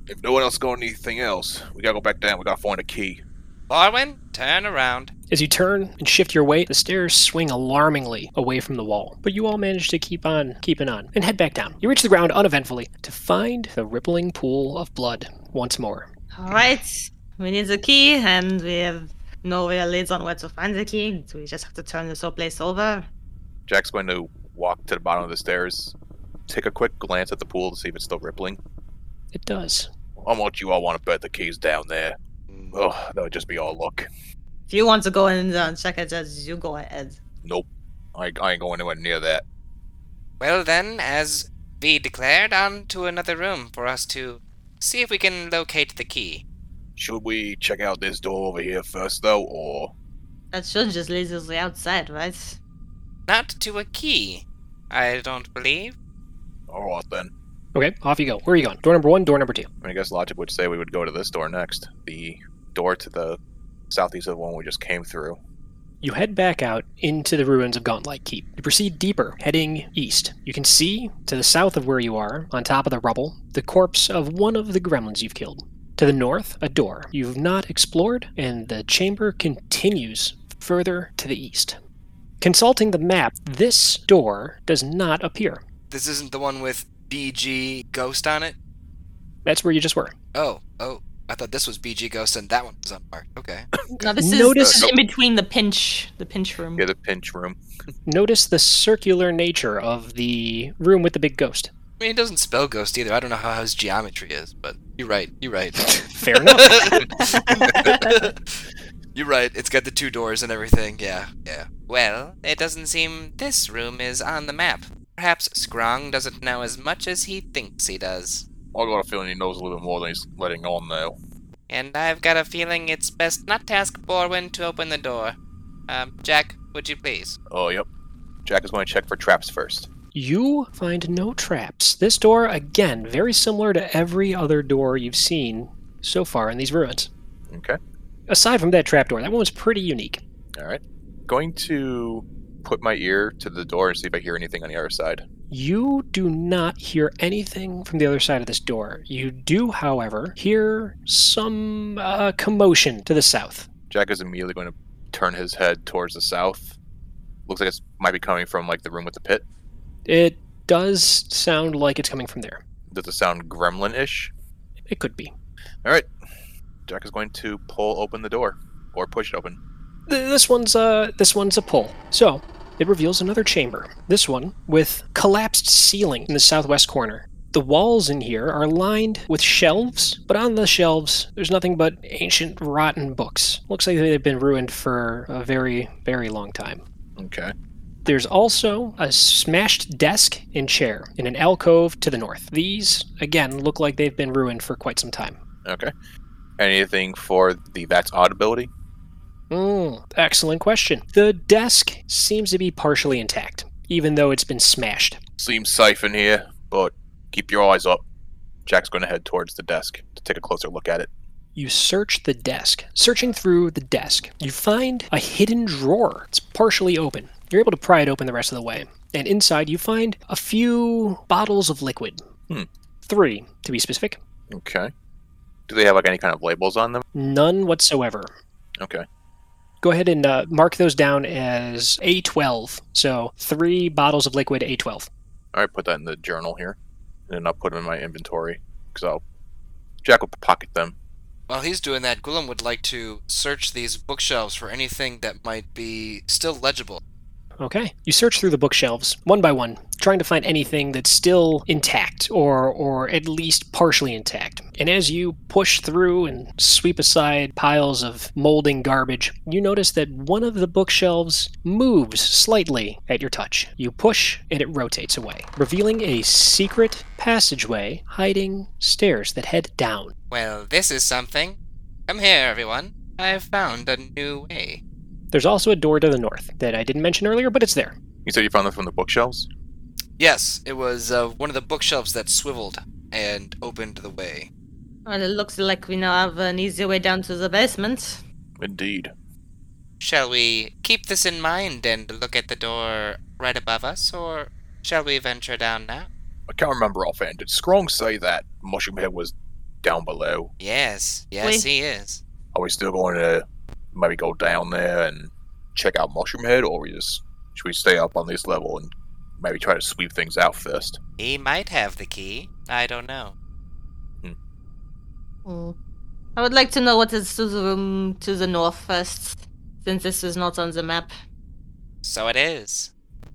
Speaker 5: if no one else got anything else, we gotta go back down. We gotta find a key.
Speaker 3: Borwin, turn around.
Speaker 1: As you turn and shift your weight, the stairs swing alarmingly away from the wall, but you all manage to keep on keeping on and head back down. You reach the ground uneventfully to find the rippling pool of blood once more.
Speaker 7: Alright. We need the key, and we have no real leads on where to find the key. So we just have to turn this whole place over.
Speaker 5: Jack's going to walk to the bottom of the stairs, take a quick glance at the pool to see if it's still rippling.
Speaker 1: It does.
Speaker 5: I want you all want to bet the key's down there? Oh, that would just be all luck.
Speaker 7: If you want to go in and check it, just you go ahead.
Speaker 5: Nope. I, I ain't going anywhere near that.
Speaker 3: Well then, as V declared, on to another room for us to see if we can locate the key.
Speaker 5: Should we check out this door over here first, though, or
Speaker 7: That should just lead us to the outside, right?
Speaker 3: Not to a key, I don't believe.
Speaker 5: all right then?
Speaker 1: Okay, off you go. Where are you going? Door number one, door number two.
Speaker 5: I, I guess logic would say we would go to this door next. The door to the southeast of the one we just came through.
Speaker 1: You head back out into the ruins of Gauntlight Keep. You proceed deeper, heading east. You can see, to the south of where you are, on top of the rubble, the corpse of one of the gremlins you've killed. To the north, a door you've not explored, and the chamber continues further to the east. Consulting the map, this door does not appear.
Speaker 8: This isn't the one with BG Ghost on it?
Speaker 1: That's where you just were.
Speaker 8: Oh, oh. I thought this was BG Ghost and that one was unmarked. Okay.
Speaker 7: Now this is,
Speaker 1: Notice-
Speaker 7: this is in between the pinch, the pinch room.
Speaker 5: Yeah, the pinch room.
Speaker 1: Notice the circular nature of the room with the big ghost.
Speaker 8: I mean, it doesn't spell ghost either. I don't know how his geometry is, but you're right. You're right.
Speaker 1: Fair enough.
Speaker 8: you're right. It's got the two doors and everything. Yeah, yeah.
Speaker 3: Well, it doesn't seem this room is on the map. Perhaps Skrawng doesn't know as much as he thinks he does.
Speaker 5: I got a feeling he knows a little bit more than he's letting on, though.
Speaker 3: And I've got a feeling it's best not to ask Borwin to open the door. Um, Jack, would you please?
Speaker 5: Oh, yep. Jack is going to check for traps first.
Speaker 1: You find no traps. This door, again, very similar to every other door you've seen so far in these ruins.
Speaker 5: Okay.
Speaker 1: Aside from that trapdoor, that one was pretty unique.
Speaker 5: All right. Going to put my ear to the door and see if I hear anything on the other side.
Speaker 1: You do not hear anything from the other side of this door. You do, however, hear some uh, commotion to the south.
Speaker 5: Jack is immediately going to turn his head towards the south. Looks like it might be coming from like the room with the pit.
Speaker 1: It does sound like it's coming from there.
Speaker 5: Does it sound gremlin-ish?
Speaker 1: It could be.
Speaker 5: All right. Jack is going to pull open the door or push it open.
Speaker 1: Th- This one's uh this one's a pull. So it reveals another chamber. This one with collapsed ceiling in the southwest corner. The walls in here are lined with shelves, but on the shelves there's nothing but ancient rotten books. Looks like they've been ruined for a very, very long time.
Speaker 5: Okay.
Speaker 1: There's also a smashed desk and chair in an alcove to the north. These, again, look like they've been ruined for quite some time.
Speaker 5: Okay. Anything for the that's odd ability?
Speaker 1: Mm, excellent question. The desk seems to be partially intact, even though it's been smashed.
Speaker 5: Seems safe in here, but keep your eyes up. Jack's going to head towards the desk to take a closer look at it.
Speaker 1: You search the desk. Searching through the desk, you find a hidden drawer. It's partially open. You're able to pry it open the rest of the way. And inside, you find a few bottles of liquid.
Speaker 5: Hmm.
Speaker 1: Three, to be specific.
Speaker 5: Okay. Do they have like any kind of labels on them?
Speaker 1: None whatsoever.
Speaker 5: Okay.
Speaker 1: Go ahead and uh, mark those down as A12. So three bottles of liquid A12.
Speaker 5: All right, put that in the journal here, and then I'll put them in my inventory because I'll Jack will pocket them.
Speaker 8: While he's doing that, Gwillem would like to search these bookshelves for anything that might be still legible.
Speaker 1: Okay. You search through the bookshelves one by one, trying to find anything that's still intact or or at least partially intact. And as you push through and sweep aside piles of molding garbage, you notice that one of the bookshelves moves slightly at your touch. You push and it rotates away, revealing a secret passageway hiding stairs that head down.
Speaker 3: Well, this is something. Come here, everyone. I've found a new way.
Speaker 1: There's also a door to the north that I didn't mention earlier, but it's there.
Speaker 5: You said you found them from the bookshelves.
Speaker 8: Yes, it was uh, one of the bookshelves that swiveled and opened the way.
Speaker 7: Well, it looks like we now have an easier way down to the basement.
Speaker 5: Indeed.
Speaker 3: Shall we keep this in mind and look at the door right above us, or shall we venture down now?
Speaker 5: I can't remember offhand. Did Skrawng say that Mushroom Head was down below?
Speaker 3: Yes, yes,
Speaker 7: We-
Speaker 3: he is.
Speaker 5: Are we still going to maybe go down there and check out Mushroom Head, or we just should we stay up on this level and maybe try to sweep things out first?
Speaker 3: He might have the key. I don't know.
Speaker 7: Hmm. I would like to know what is to the room to the north first, since this is not on the map.
Speaker 3: So it is.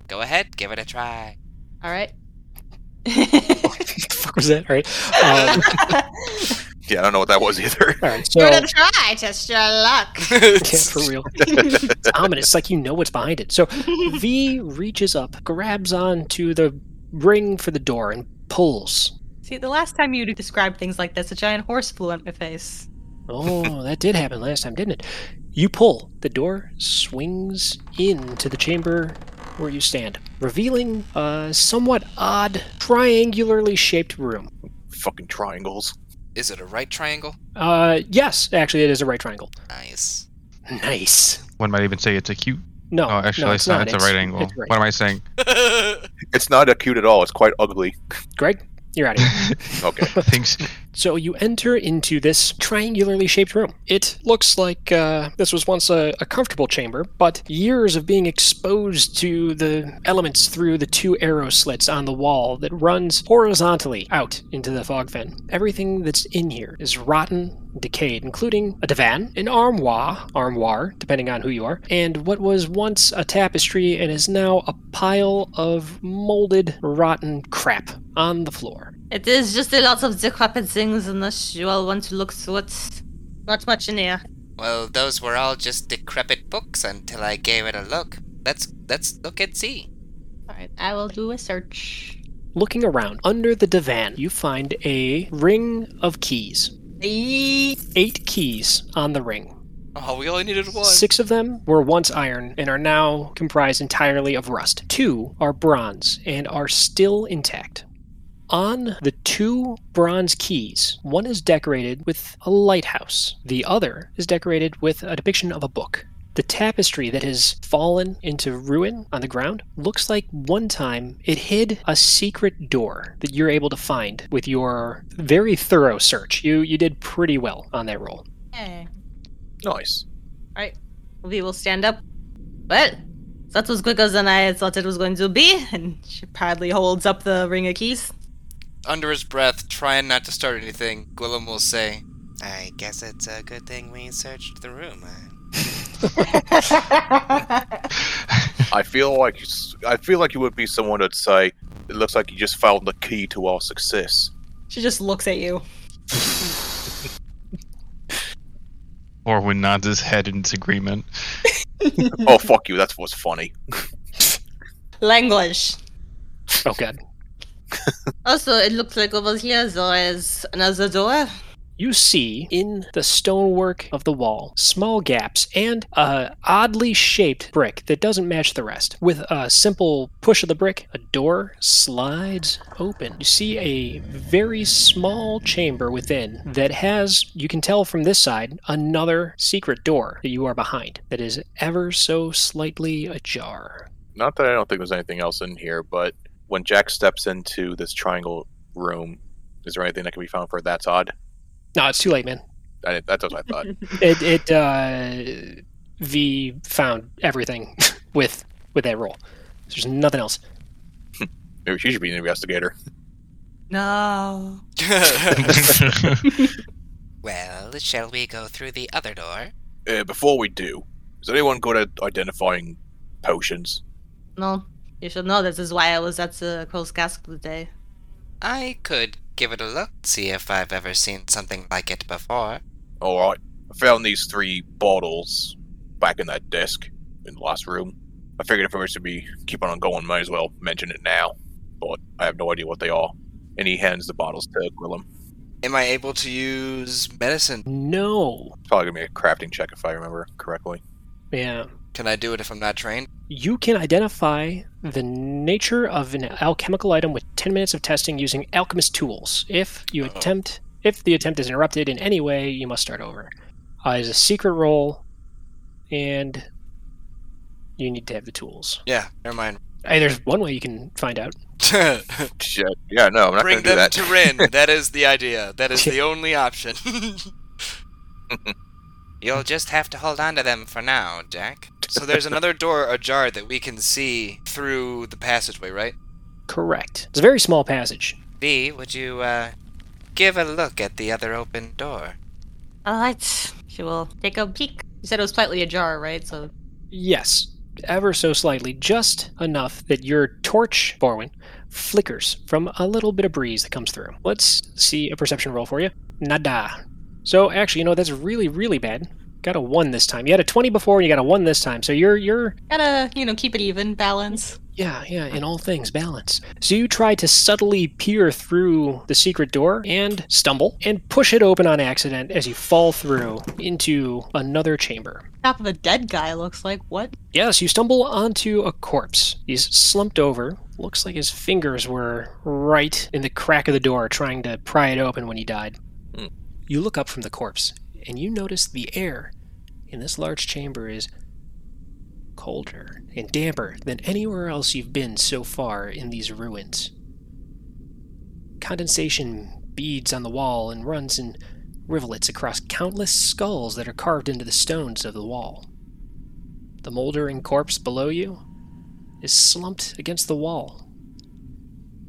Speaker 3: Go ahead, give it a try.
Speaker 7: All right.
Speaker 1: what the fuck was that? All right. Um,
Speaker 5: Yeah, I don't know what that was either.
Speaker 1: all right. So,
Speaker 7: Give it a try. Test your luck.
Speaker 1: yeah, for real. It's ominous. Like you know what's behind it. So V reaches up, grabs onto the ring for the door, and pulls.
Speaker 9: See, the last time you described things like this, a giant horse flew at my face.
Speaker 1: Oh, that did happen last time, didn't it? You pull. The door swings into the chamber where you stand, revealing a somewhat odd, triangularly shaped room.
Speaker 5: Fucking triangles.
Speaker 8: Is it a right triangle?
Speaker 1: Uh, yes, actually, it is a right triangle.
Speaker 8: Nice.
Speaker 1: Nice.
Speaker 4: One might even say it's acute.
Speaker 1: No,
Speaker 4: oh, actually,
Speaker 1: no,
Speaker 4: it's, not. It's, a right angle.
Speaker 1: right.
Speaker 4: What am I saying?
Speaker 5: It's not acute at all. It's quite ugly.
Speaker 1: Greg, you're out of here.
Speaker 5: Okay.
Speaker 4: Things.
Speaker 1: So you enter into this triangularly shaped room. It looks like uh, this was once a, a comfortable chamber, but years of being exposed to the elements through the two arrow slits on the wall that runs horizontally out into the Fogfen. Everything that's in here is rotten, decayed, including a divan, an armoire, armoire, depending on who you are, and what was once a tapestry and is now a pile of molded, rotten crap on the floor.
Speaker 7: It is just a lot of decrepit things unless you all want to look through it. Not much in here.
Speaker 3: Well, those were all just decrepit books until I gave it a look. Let's let's look and see.
Speaker 9: All right, I will do a search.
Speaker 1: Looking around under the divan, you find a ring of keys.
Speaker 7: Eee.
Speaker 1: Eight keys on the ring.
Speaker 8: Oh, we only needed one.
Speaker 1: Six of them were once iron and are now comprised entirely of rust. Two are bronze and are still intact. On the two bronze keys, one is decorated with a lighthouse, the other is decorated with a depiction of a book. The tapestry that has fallen into ruin on the ground looks like one time it hid a secret door that you're able to find with your very thorough search. You you did pretty well on that roll.
Speaker 7: Hey.
Speaker 5: Nice.
Speaker 7: Alright. We will stand up. Well, that was quicker than I thought it was going to be. And she proudly holds up the ring of keys.
Speaker 8: Under his breath, trying not to start anything, Gwillem will say,
Speaker 3: I guess it's a good thing we searched the room.
Speaker 5: I feel like you s- I feel like you would be someone that'd say, "It looks like you just found the key to our success."
Speaker 7: She just looks at you.
Speaker 4: Borwin nods his head in disagreement.
Speaker 5: oh fuck you! That's what's funny.
Speaker 7: Language.
Speaker 1: Oh god.
Speaker 7: Also, it looks like over here there is another door.
Speaker 1: You see in the stonework of the wall small gaps and a oddly shaped brick that doesn't match the rest. With a simple push of the brick, a door slides open. You see a very small chamber within that has, you can tell from this side, another secret door that you are behind that is ever so slightly ajar.
Speaker 5: Not that I don't think there's anything else in here, but when Jack steps into this triangle room, is there anything that can be found for that's odd?
Speaker 1: No, it's too late, man.
Speaker 5: I, that's what I thought.
Speaker 1: It, it, uh, V found everything with with that roll. There's nothing else.
Speaker 5: Maybe she should be an investigator.
Speaker 7: No.
Speaker 3: well, shall we go through the other door?
Speaker 5: Uh, before we do, is anyone good at identifying potions?
Speaker 7: No. You should know this is why I was at the Crow's Cask today.
Speaker 3: I could give it a look, see if I've ever seen something like it before.
Speaker 5: All right, I found these three bottles back in that desk in the last room. I figured if I was to be keeping on going, might as well mention it now. But I have no idea what they are. And he hands the bottles to Gwillem.
Speaker 8: Am I able to use medicine?
Speaker 1: No.
Speaker 5: It's probably gonna be a crafting check if I remember correctly.
Speaker 1: Yeah.
Speaker 8: Can I do it if I'm not trained?
Speaker 1: You can identify the nature of an alchemical item with 10 minutes of testing using alchemist tools. If you
Speaker 8: Uh-oh.
Speaker 1: attempt, if the attempt is interrupted in any way, you must start over. Uh, it's a secret roll, and you need to have the tools.
Speaker 8: Yeah, never mind.
Speaker 1: Hey, there's one way you can find out.
Speaker 5: Shit. Yeah, no, I'm not
Speaker 8: Bring
Speaker 5: gonna do that.
Speaker 8: Bring them
Speaker 5: that.
Speaker 8: to Wrin. That is the idea. That is the only option.
Speaker 3: You'll just have to hold on to them for now, Jack.
Speaker 8: So there's another door ajar that we can see through the passageway, right?
Speaker 1: Correct. It's a very small passage.
Speaker 3: B, would you, uh, give a look at the other open door?
Speaker 7: Alright. She will take a peek. You said it was slightly ajar, right? So
Speaker 1: Yes, ever so slightly, just enough that your torch, Borwin, flickers from a little bit of breeze that comes through. Let's see a perception roll for you. Nada. So actually, you know that's really, really bad. Got a one this time. You had a twenty before, and you got a one this time. So you're you're
Speaker 7: gotta, you know, keep it even, balance.
Speaker 1: yeah yeah in all things balance. So you try to subtly peer through the secret door and stumble and push it open on accident as you fall through into another chamber.
Speaker 7: Top of a dead guy looks like what?
Speaker 1: Yes, you stumble onto a corpse. He's slumped over. Looks like his fingers were right in the crack of the door trying to pry it open when he died.
Speaker 5: Hmm.
Speaker 1: You look up from the corpse and you notice the air in this large chamber is colder and damper than anywhere else you've been so far in these ruins. Condensation beads on the wall and runs in rivulets across countless skulls that are carved into the stones of the wall. The moldering corpse below you is slumped against the wall.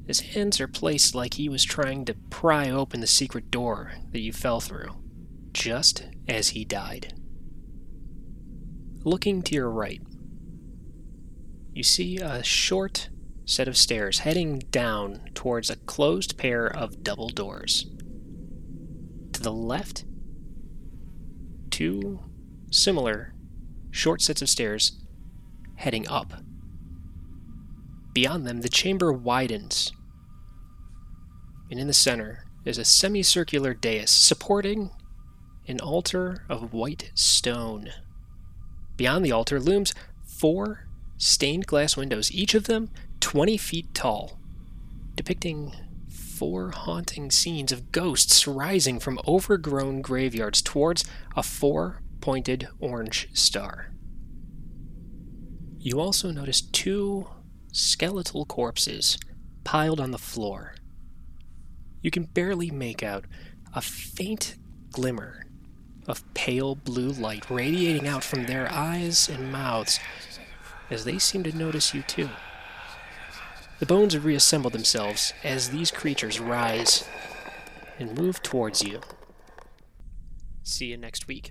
Speaker 1: His hands are placed like he was trying to pry open the secret door that you fell through, just as he died. Looking to your right, you see a short set of stairs heading down towards a closed pair of double doors. To the left, two similar short sets of stairs heading up. Beyond them, the chamber widens, and in the center is a semicircular dais supporting an altar of white stone. Beyond the altar looms four stained glass windows, each of them 20 feet tall, depicting four haunting scenes of ghosts rising from overgrown graveyards towards a four pointed orange star. You also notice two skeletal corpses piled on the floor. You can barely make out a faint glimmer of pale blue light radiating out from their eyes and mouths as they seem to notice you too. The bones reassemble themselves as these creatures rise and move towards you. See you next week.